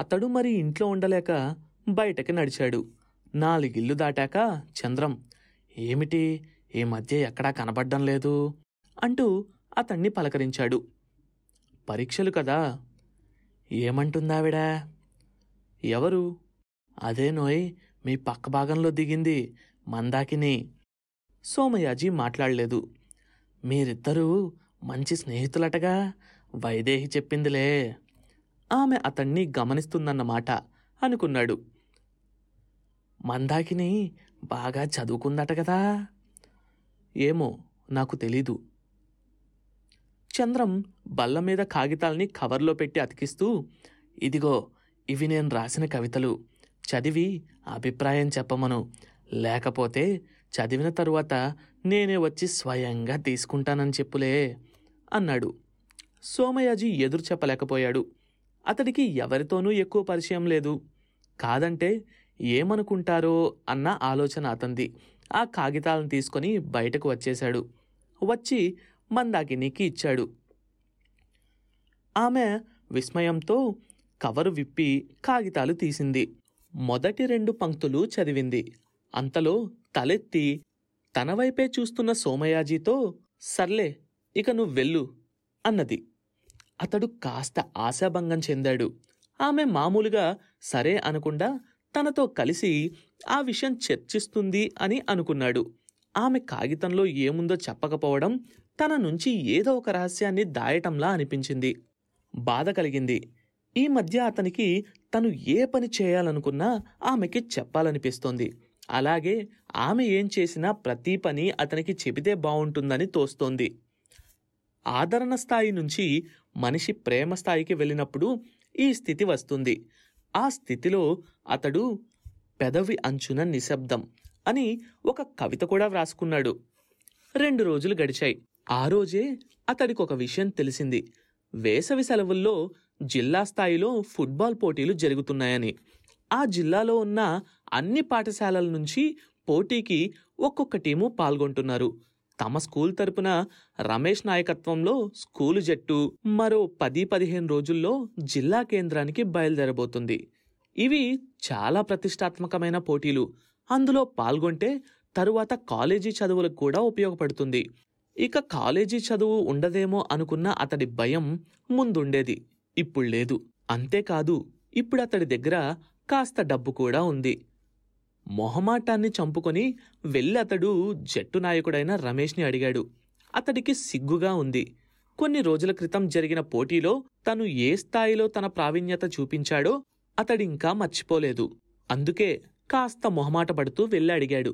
అతడు మరి ఇంట్లో ఉండలేక బయటకి నడిచాడు. నాలుగిల్లు దాటాక చంద్రం ఏమిటి? ఈ మధ్య ఎక్కడా కనబడ్డం లేదు? అంటూ అతన్ని పలకరించాడు. పరీక్షలు కదా. ఏమంటుందావిడా? ఎవరు? అదే నోయ్ మీ పక్క భాగంలో దిగింది మందాకిని. సోమయాజీ మాట్లాడలేదు. మీరిద్దరూ మంచి స్నేహితులటగా? వైదేహి చెప్పిందిలే. ఆమె అతన్ని గమనిస్తుందన్నమాట అనుకున్నాడు. మందాకిని బాగా చదువుకుందట కదా? ఏమో నాకు తెలీదు. చంద్రం బల్ల మీద కాగితాల్ని కవర్లో పెట్టి అతికిస్తూ ఇదిగో ఇవి నేను రాసిన కవితలు. చదివి అభిప్రాయం చెప్పమను. లేకపోతే చదివిన తరువాత నేనే వచ్చి స్వయంగా తీసుకుంటానని చెప్పులే అన్నాడు. సోమయాజీ ఎదురు చెప్పలేకపోయాడు. అతడికి ఎవరితోనూ ఎక్కువ పరిచయం లేదు. కాదంటే ఏమనుకుంటారో అన్న ఆలోచన అతంది. ఆ కాగితాలను తీసుకొని బయటకు వచ్చేశాడు. వచ్చి మందాకినికి ఇచ్చాడు. ఆమె విస్మయంతో కవరు విప్పి కాగితాలు తీసింది. మొదటి రెండు పంక్తులు చదివింది. అంతలో తలెత్తి తన వైపే చూస్తున్న సోమయాజీతో సర్లే ఇక నువ్వు వెళ్ళు అన్నది. అతడు కాస్త ఆశాభంగం చెందాడు. ఆమె మామూలుగా సరే అనకుండా తనతో కలిసి ఆ విషయం చర్చిస్తుంది అని అనుకున్నాడు. ఆమె కాగితంలో ఏముందో చెప్పకపోవడం తన నుంచి ఏదో ఒక రహస్యాన్ని దాయటంలా అనిపించింది. బాధ కలిగింది. ఈ మధ్య అతనికి తను ఏ పని చేయాలనుకున్నా ఆమెకి చెప్పాలనిపిస్తోంది. అలాగే ఆమె ఏం చేసినా ప్రతి పని అతనికి చెబితే బావుంటుందని తోస్తోంది. ఆదరణ స్థాయి నుంచి మనిషి ప్రేమ స్థాయికి వెళ్ళినప్పుడు ఈ స్థితి వస్తుంది. ఆ స్థితిలో అతడు పెదవి అంచున నిశ్శబ్దం అని ఒక కవిత కూడా వ్రాసుకున్నాడు. రెండు రోజులు గడిచాయి. ఆ రోజే అతడికి ఒక విషయం తెలిసింది. వేసవి సెలవుల్లో జిల్లా స్థాయిలో ఫుట్బాల్ పోటీలు జరుగుతున్నాయని. ఆ జిల్లాలో ఉన్న అన్ని పాఠశాలల నుంచి పోటీకి ఒక్కొక్క టీము పాల్గొంటున్నారు. తమ స్కూల్ తరపున రమేష్ నాయకత్వంలో స్కూలు జట్టు మరో పది పదిహేను రోజుల్లో జిల్లా కేంద్రానికి బయలుదేరబోతుంది. ఇవి చాలా ప్రతిష్టాత్మకమైన పోటీలు. అందులో పాల్గొంటే తరువాత కాలేజీ చదువులకు కూడా ఉపయోగపడుతుంది. ఇక కాలేజీ చదువు ఉండదేమో అనుకున్న అతడి భయం ముందుండేది. ఇప్పుడు లేదు. అంతేకాదు ఇప్పుడు అతడి దగ్గర కాస్త డబ్బు కూడా ఉంది. మొహమాటాన్ని చంపుకొని వెళ్ళి అతడు జట్టు నాయకుడైన రమేష్ని అడిగాడు. అతడికి సిగ్గుగా ఉంది. కొన్ని రోజుల క్రితం జరిగిన పోటీలో తను ఏ స్థాయిలో తన ప్రావీణ్యత చూపించాడో అతడింకా మర్చిపోలేదు. అందుకే కాస్త మొహమాట పడుతూ వెళ్ళి అడిగాడు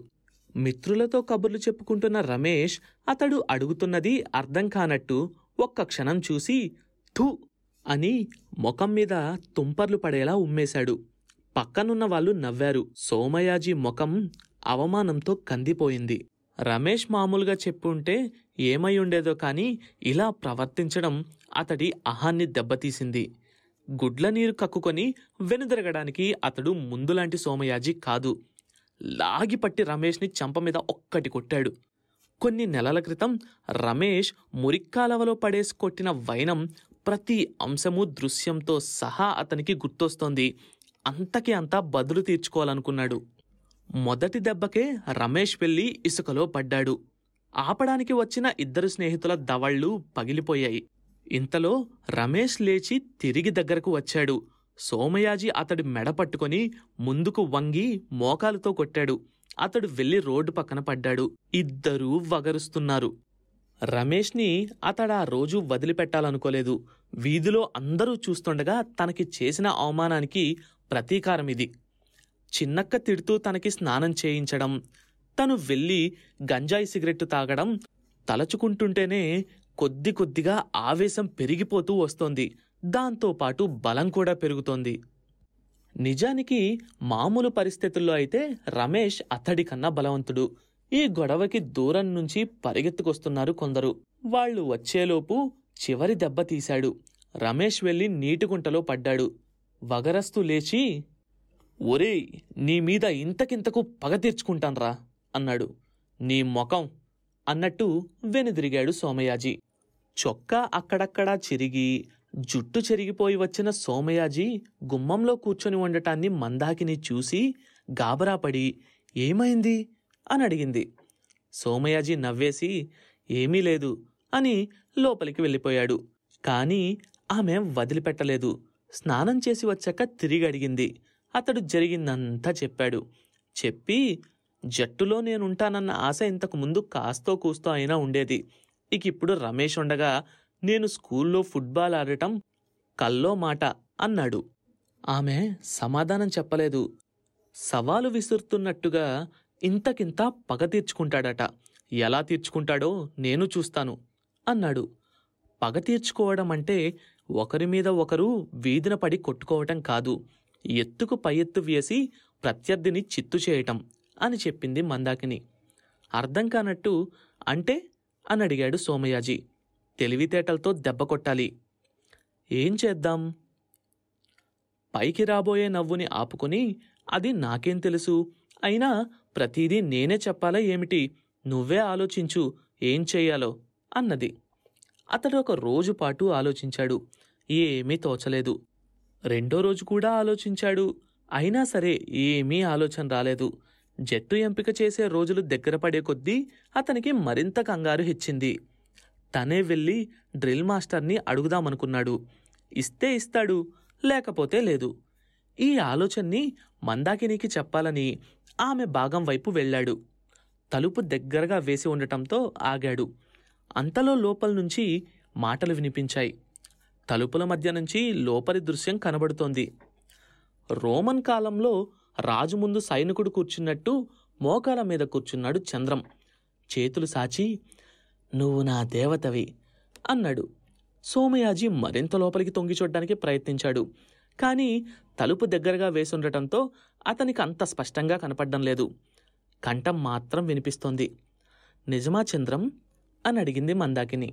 మిత్రులతో కబుర్లు చెప్పుకుంటున్న రమేష్ అతడు అడుగుతున్నది అర్థం కానట్టు ఒక్క క్షణం చూసి థూ అని ముఖం మీద తుంపర్లు పడేలా ఉమ్మేశాడు. పక్కనున్న వాళ్ళు నవ్వారు. సోమయాజీ ముఖం అవమానంతో కందిపోయింది. రమేష్ మామూలుగా చెప్పుంటే ఏమై ఉండేదో కాని ఇలా ప్రవర్తించడం అతడి అహాన్ని దెబ్బతీసింది. గుడ్ల నీరు కక్కుకొని వెనుదిరగడానికి అతడు ముందులాంటి సోమయాజీ కాదు. లాగిపట్టి రమేష్ని చంప మీద ఒక్కటి కొట్టాడు. కొన్ని నెలల క్రితం రమేష్ మురిక్కాలవలో పడేసి కొట్టిన వైనం ప్రతి అంశము దృశ్యంతో సహా అతనికి గుర్తొస్తోంది. అంతకి అంతా బదులు తీర్చుకోవాలనుకున్నాడు. మొదటి దెబ్బకే రమేష్ వెళ్ళి ఇసుకలో పడ్డాడు. ఆపడానికి వచ్చిన ఇద్దరు స్నేహితుల దవళ్ళు పగిలిపోయాయి. ఇంతలో రమేష్ లేచి తిరిగి దగ్గరకు వచ్చాడు. సోమయాజీ అతడి మెడ పట్టుకొని ముందుకు వంగి మోకాలుతో కొట్టాడు. అతడు వెళ్ళి రోడ్డు పక్కన పడ్డాడు. ఇద్దరూ వగరుస్తున్నారు. రమేష్ని అతడా రోజు వదిలిపెట్టాలనుకోలేదు. వీధిలో అందరూ చూస్తుండగా తనకి చేసిన అవమానానికి ప్రతీకారం ఇది. చిన్నక్క తిడుతూ తనకి స్నానం చేయించడం తను వెళ్ళి గంజాయి సిగరెట్టు తాగడం తలచుకుంటుంటేనే కొద్ది కొద్దిగా ఆవేశం పెరిగిపోతూ వస్తోంది. దాంతోపాటు బలం కూడా పెరుగుతోంది. నిజానికి మామూలు పరిస్థితుల్లో అయితే రమేష్ అతడి కన్నా బలవంతుడు. ఈ గొడవకి దూరం నుంచి పరిగెత్తుకొస్తున్నారు కొందరు. వాళ్ళు వచ్చేలోపు చివరి దెబ్బ తీశాడు. రమేష్ వెళ్ళి నీటిగుంటలో పడ్డాడు. వగరస్తు లేచి ఒరేయ్ నీ మీద ఇంతకింతకు పగ తీర్చుకుంటాన్రా అన్నాడు. నీ మొఖం అన్నట్టు వెనుదిరిగాడు సోమయాజీ. చొక్కా అక్కడక్కడా చిరిగి జుట్టు చెరిగిపోయి వచ్చిన సోమయాజీ గుమ్మంలో కూర్చొని ఉండటాన్ని మందాకిని చూసి గాబరాపడి ఏమైంది? అని అడిగింది. సోమయాజీ నవ్వేసి ఏమీ లేదు అని లోపలికి వెళ్ళిపోయాడు. కానీ ఆమె వదిలిపెట్టలేదు. స్నానం చేసి వచ్చాక తిరిగి అడిగింది. అతడు జరిగిందంతా చెప్పాడు. చెప్పి జట్టులో నేనుంటానన్న ఆశ ఇంతకు ముందు కాస్తో కూస్తో అయినా ఉండేది. ఇక ఇప్పుడు రమేష్ ఉండగా నేను స్కూల్లో ఫుట్బాల్ ఆడటం కల్లో మాట అన్నాడు. ఆమె సమాధానం చెప్పలేదు. సవాలు విసురుతున్నట్టుగా ఇంతకింత పగ తీర్చుకుంటాడట. ఎలా తీర్చుకుంటాడో నేను చూస్తాను అన్నాడు. పగ తీర్చుకోవడం అంటే ఒకరి మీద ఒకరు వీధిన పడి కొట్టుకోవటం కాదు. ఎత్తుకు పై ఎత్తు వేసి ప్రత్యర్థిని చిత్తు చేయటం అని చెప్పింది మందాకిని. అర్థం కానట్టు అంటే అని అడిగాడు సోమయాజీ. తెలివితేటలతో దెబ్బ కొట్టాలి. ఏం చేద్దాం? పైకి రాబోయే నవ్వుని ఆపుకుని అది నాకేం తెలుసు? అయినా ప్రతిదీ నేనే చెప్పాలా ఏమిటి? నువ్వే ఆలోచించు ఏం చెయ్యాలో అన్నది. అతడు ఒక రోజు పాటు ఆలోచించాడు. ఏమీ తోచలేదు. రెండో రోజు కూడా ఆలోచించాడు. అయినా సరే ఏమీ ఆలోచన రాలేదు. జట్టు ఎంపిక చేసే రోజులు దగ్గర పడే కొద్దీ అతనికి మరింత కంగారు హెచ్చింది. తనే వెళ్ళి డ్రిల్ మాస్టర్ని అడుగుదామనుకున్నాడు. ఇస్తే ఇస్తాడు లేకపోతే లేదు. ఈ ఆలోచన్ని మందాకినికి చెప్పాలని ఆమె భాగం వైపు వెళ్ళాడు. తలుపు దగ్గరగా వేసి ఉండటంతో ఆగాడు. అంతలో లోపల నుంచి మాటలు వినిపించాయి. తలుపుల మధ్య నుంచి లోపలి దృశ్యం కనబడుతోంది. రోమన్ కాలంలో రాజు ముందు సైనికుడు కూర్చున్నట్టు మోకాల మీద కూర్చున్నాడు చంద్రం. చేతులు సాచి నువ్వు నా దేవతవి అన్నాడు. సోమయాజీ మరింత లోపలికి తొంగి చూడడానికి ప్రయత్నించాడు. కానీ తలుపు దగ్గరగా వేసుండటంతో అతనికి అంత స్పష్టంగా కనపడడం లేదు. కంఠం మాత్రం వినిపిస్తోంది. నిజమా చంద్రం? అని అడిగింది మందాకిని.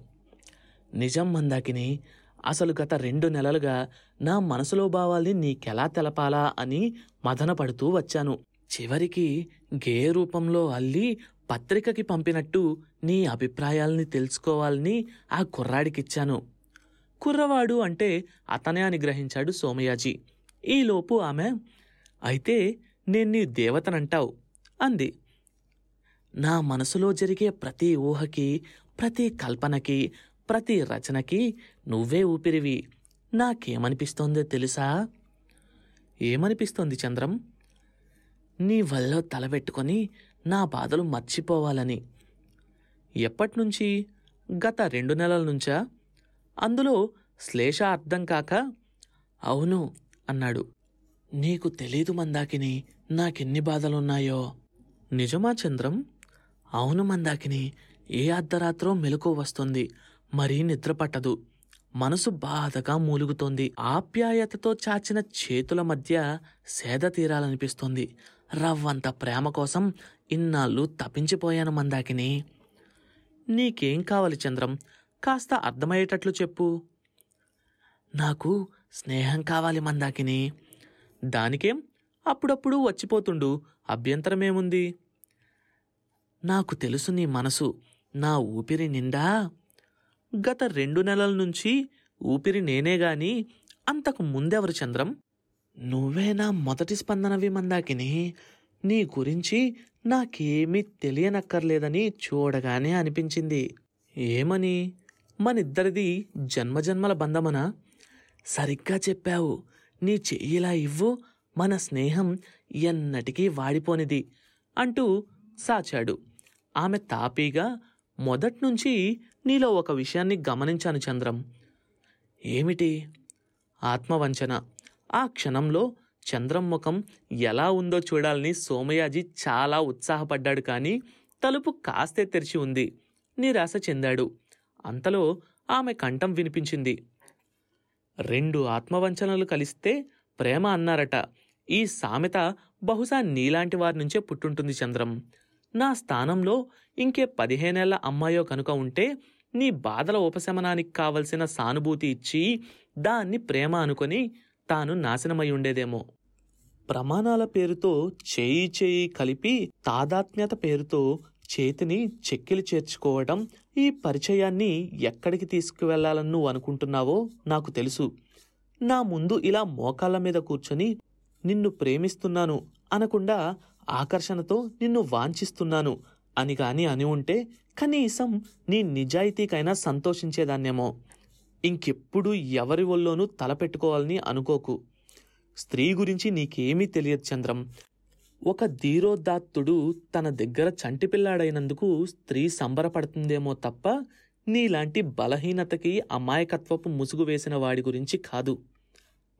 నిజం మందాకిని అసలు గత రెండు నెలలుగా నా మనసులో భావాల్ని నీకెలా తెలపాలా అని మదనపడుతూ వచ్చాను. చివరికి గే రూపంలో అల్లి పత్రికకి పంపినట్టు నీ అభిప్రాయాల్ని తెలుసుకోవాలని ఆ కుర్రాడికిచ్చాను. కుర్రవాడు అంటే అతనే అని గ్రహించాడు సోమయాజీ. ఈలోపు ఆమె అయితే నేను నీ దేవతనంటావు అంది. నా మనసులో జరిగే ప్రతి ఊహకి ప్రతి కల్పనకి ప్రతి రచనకి నువ్వే ఊపిరివి. నాకేమనిపిస్తోందో తెలుసా? ఏమనిపిస్తోంది చంద్రం? నీ వల్ల తలబెట్టుకొని నా బాధలు మర్చిపోవాలని. ఎప్పటినుంచి? గత రెండు నెలల నుంచా? అందులో శ్లేష అర్థం కాక అవును అన్నాడు. నీకు తెలీదు మందాకిని నాకెన్ని బాధలున్నాయో. నిజమా చంద్రం? అవును మందాకిని ఏ అర్ధరాత్రో మెలకు వస్తుంది. మరీ నిద్రపట్టదు మనసు బాధగా మూలుగుతోంది. ఆప్యాయతతో చాచిన చేతుల మధ్య సేద తీరాలనిపిస్తుంది. రవ్వంత ప్రేమ కోసం ఇన్నాళ్ళు తప్పించిపోయాను మందాకిని. నీకేం కావాలి చంద్రం? కాస్త అర్థమయ్యేటట్లు చెప్పు. నాకు స్నేహం కావాలి మందాకిని. దానికేం? అప్పుడప్పుడు వచ్చిపోతుండు. అభ్యంతరమేముంది? నాకు తెలుసు నీ మనసు. నా ఊపిరి నిండా? గత రెండు నెలల నుంచి ఊపిరి నేనే గాని అంతకు ముందెవరు చంద్రం? నువ్వే నా మొదటి స్పందనవి మందాకిని నీ గురించి నాకేమీ తెలియనక్కర్లేదని చూడగానే అనిపించింది. ఏమని? మనిద్దరిది జన్మజన్మల బంధమనా? సరిగ్గా చెప్పావు. నీ చెయ్యిలా ఇవ్వు. మన స్నేహం ఎన్నటికీ వాడిపోనిది అంటూ సాచాడు. ఆమె తాపీగా మొదట్నుంచి నీలో ఒక విషయాన్ని గమనించాను చంద్రం. ఏమిటి? ఆత్మవంచన. ఆ క్షణంలో చంద్రం ముఖం ఎలా ఉందో చూడాలని సోమయాజీ చాలా ఉత్సాహపడ్డాడు కానీ తలుపు కాస్తే తెరిచి ఉంది. నిరాశ చెందాడు. అంతలో ఆమె కంఠం వినిపించింది. రెండు ఆత్మవంచనలు కలిస్తే ప్రేమ అన్నారట. ఈ సామెత బహుశా నీలాంటి వారి నుంచే పుట్టుంటుంది చంద్రం. నా స్థానంలో ఇంకే పదిహేనేళ్ళ అమ్మాయో కనుక ఉంటే నీ బాధల ఉపశమనానికి కావలసిన సానుభూతి ఇచ్చి దాన్ని ప్రేమ అనుకొని తాను నాశనమై ఉండేదేమో. ప్రమాణాల పేరుతో చేయి చేయి కలిపి తాదాత్మ్యత పేరుతో చేతిని చెక్కిలి చేర్చుకోవడం ఈ పరిచయాన్ని ఎక్కడికి తీసుకువెళ్ళాలని నువ్వు అనుకుంటున్నావో నాకు తెలుసు. నా ముందు ఇలా మోకాళ్ళ మీద కూర్చొని నిన్ను ప్రేమిస్తున్నాను అనకుండా ఆకర్షణతో నిన్ను వాంఛిస్తున్నాను. అని కానీ అని ఉంటే కనీసం నీ నిజాయితీకైనా సంతోషించేదాన్నేమో. ఇంకెప్పుడు ఎవరి వల్లోనూ తలపెట్టుకోవాలని అనుకోకు. స్త్రీ గురించి నీకేమీ తెలియదు చంద్రం. ఒక ధీరోదాత్తుడు తన దగ్గర చంటిపిల్లాడైనందుకు స్త్రీ సంబరపడుతుందేమో తప్ప నీలాంటి బలహీనతకి అమాయకత్వపు ముసుగు వేసిన వాడి గురించి కాదు.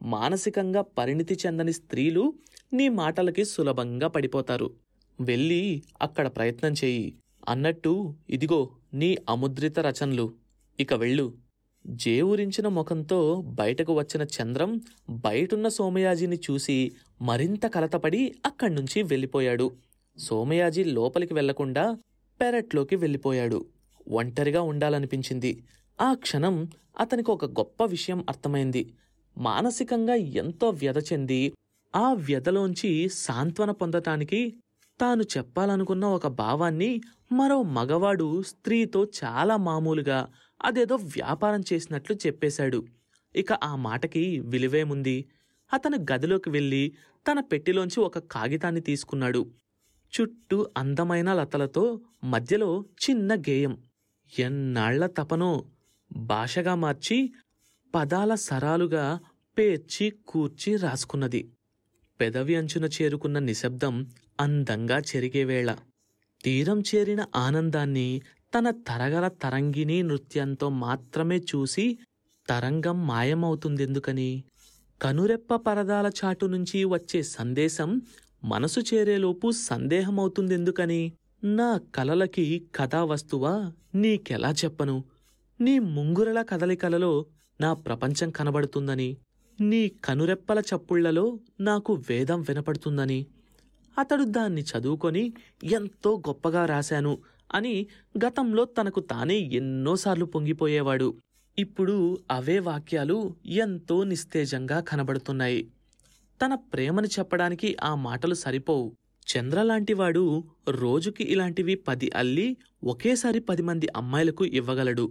మానసికంగా పరిణితి చెందని స్త్రీలు నీ మాటలకి సులభంగా పడిపోతారు. వెళ్ళి అక్కడ ప్రయత్నం చేయి. అన్నట్టు ఇదిగో నీ అముద్రిత రచనలు. ఇక వెళ్ళు. జేవురించిన ముఖంతో బయటకు వచ్చిన చంద్రం బయటున్న సోమయాజిని చూసి మరింత కలతపడి అక్కడ్నుంచి వెళ్ళిపోయాడు. సోమయాజి లోపలికి వెళ్ళకుండా పెరట్లోకి వెళ్ళిపోయాడు. ఒంటరిగా ఉండాలనిపించింది. ఆ క్షణం అతనికి ఒక గొప్ప విషయం అర్థమైంది. మానసికంగా ఎంతో వ్యధ చెంది ఆ వ్యధలోంచి సాంత్వన పొందటానికి తాను చెప్పాలనుకున్న ఒక భావాన్ని మరో మగవాడు స్త్రీతో చాలా మామూలుగా అదేదో వ్యాపారం చేసినట్లు చెప్పేశాడు. ఇక ఆ మాటకి విలువేముంది? అతను గదిలోకి వెళ్ళి తన పెట్టిలోంచి ఒక కాగితాన్ని తీసుకున్నాడు. చుట్టూ అందమైన లతలతో మధ్యలో చిన్న గేయం. ఎన్నాళ్ళ తపనో! భాషగా మార్చి పదాల సరాలుగా పేర్చి కూర్చి రాసుకున్నది. పెదవి అంచున చేరుకున్న నిశ్శబ్దం అందంగా చెరిగేవేళ తీరం చేరిన ఆనందాన్ని తన తరగల తరంగిణీ నృత్యంతో మాత్రమే చూసి తరంగం మాయమవుతుందెందుకని? కనురెప్ప పరదాల చాటు నుంచి వచ్చే సందేశం మనసు చేరేలోపు సందేహమవుతుందెందుకని? నా కలలకి కథా వస్తువా? నీకెలా చెప్పను? నీ ముంగురల కదలికలలో నా ప్రపంచం కనబడుతుందని నీ కనురెప్పల చప్పుళ్ళలో నాకు వేదం వినపడుతుందని అతడు దాన్ని చదువుకొని ఎంతో గొప్పగా రాశాను అని గతంలో తనకు తానే ఎన్నోసార్లు పొంగిపోయేవాడు. ఇప్పుడు అవే వాక్యాలు ఎంతో నిస్తేజంగా కనబడుతున్నాయి. తన ప్రేమని చెప్పడానికి ఆ మాటలు సరిపోవు. చంద్రలాంటివాడు రోజుకి ఇలాంటివి పది అల్లి ఒకేసారి పది మంది అమ్మాయిలకు ఇవ్వగలడు.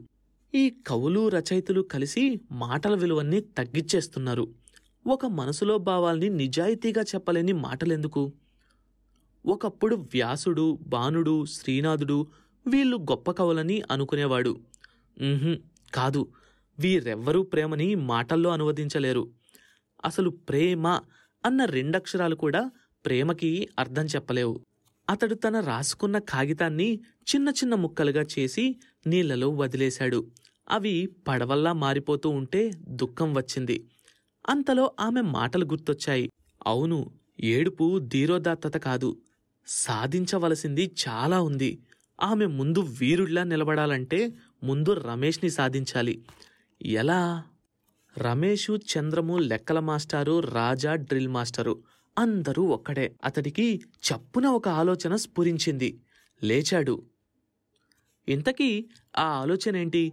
ఈ కవులు రచయితలు కలిసి మాటల విలువని తగ్గిచ్చేస్తున్నారు. ఒక మనసులో భావాల్ని నిజాయితీగా చెప్పలేని మాటలెందుకు? ఒకప్పుడు వ్యాసుడు బాణుడు శ్రీనాథుడు వీళ్ళు గొప్ప కవులని అనుకునేవాడు. కాదు. వీరెవ్వరూ ప్రేమని మాటల్లో అనువదించలేరు. అసలు ప్రేమ అన్న రెండక్షరాలు కూడా ప్రేమకి అర్థం చెప్పలేవు. అతడు తన రాసుకున్న కాగితాన్ని చిన్న చిన్న ముక్కలుగా చేసి నీళ్ళలో వదిలేశాడు. అవి పడవల్లా మారిపోతూ ఉంటే దుఃఖం వచ్చింది. అంతలో ఆమె మాటలు గుర్తొచ్చాయి. అవును ఏడుపు ధీరోదాత్తత కాదు. సాధించవలసింది చాలా ఉంది. ఆమె ముందు వీరుడిలా నిలబడాలంటే ముందు రమేష్ని సాధించాలి. ఎలా? రమేషు చంద్రము లెక్కల మాస్టారు రాజా డ్రిల్ మాస్టరు. అందరూ ఒక్కడే. అతడికి చప్పున ఒక ఆలోచన స్ఫురించింది. లేచాడు. ఇంతకీ ఆ ఆలోచన ఏంటి